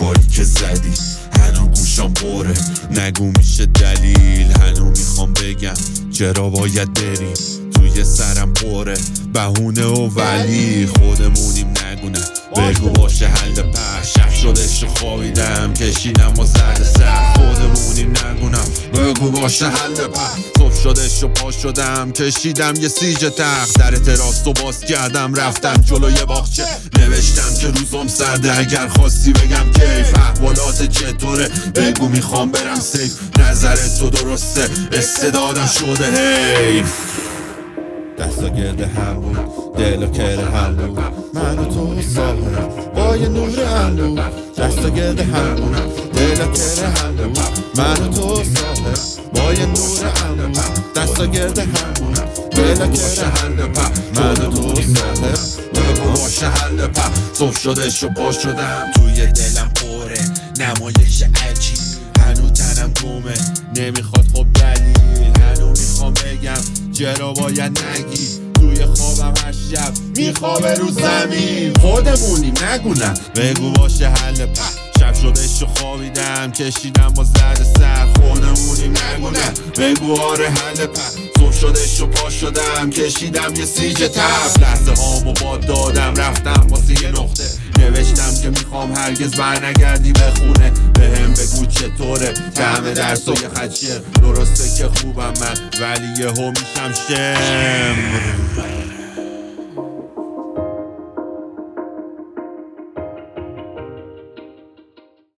تو که زدی نگو میشه دلیل می‌خوام بگم. چرا باید بریم توی سرم پره. بهونه و ولی. خودمونیم نگونه. بگو باشه حل پر شب شدش خوابیدم. کشیدم و زد سر. خودمونیم نگونم. بگو باشه حل پر صبح شدش و پا شدم. کشیدم یه سیج تخت. در تراس و باز کردم. رفتم جلوی باغچه. نوشتم که روزم سرده. اگر خواستی بگم کیف. احوالات چطوره؟ بگو می‌خوام برم سیف. نظر تو درسته. استعدادم شده. حیف. دستا گرده هم بود. دل و کره هم بود. من و تو ساهرم با یه نور هم بود. دستا گرده هم بود. دل و کره هم بود. من و تو ساهرم با یه نور هم بود. دستا گرده هم بود. دل و کره هم بود. من و تو بگو باشه حل پر صبح شدش و پا شدم. توی دلم پره. نمایش عجیب. هنو تنم گمه. نمی‌خواد خب بگم چرا باید نگی. توی خوابم هر شب میخوابه رو زمین. خودمونیم نگونم. بگو باشه حل پر شب شدش و خوابیدم کشیدم با زد سر. خودمونیم نگونم. بگو آره حل پر صبح شدش و پا شدم کشیدم یه سیج تب. لحظه هامو با دادم رفتم می‌خوام هرگز برنگردی به خونه. به هم بگو چطوره. دم درس و شعر درسته که خوبم من ولی یه میشم شمر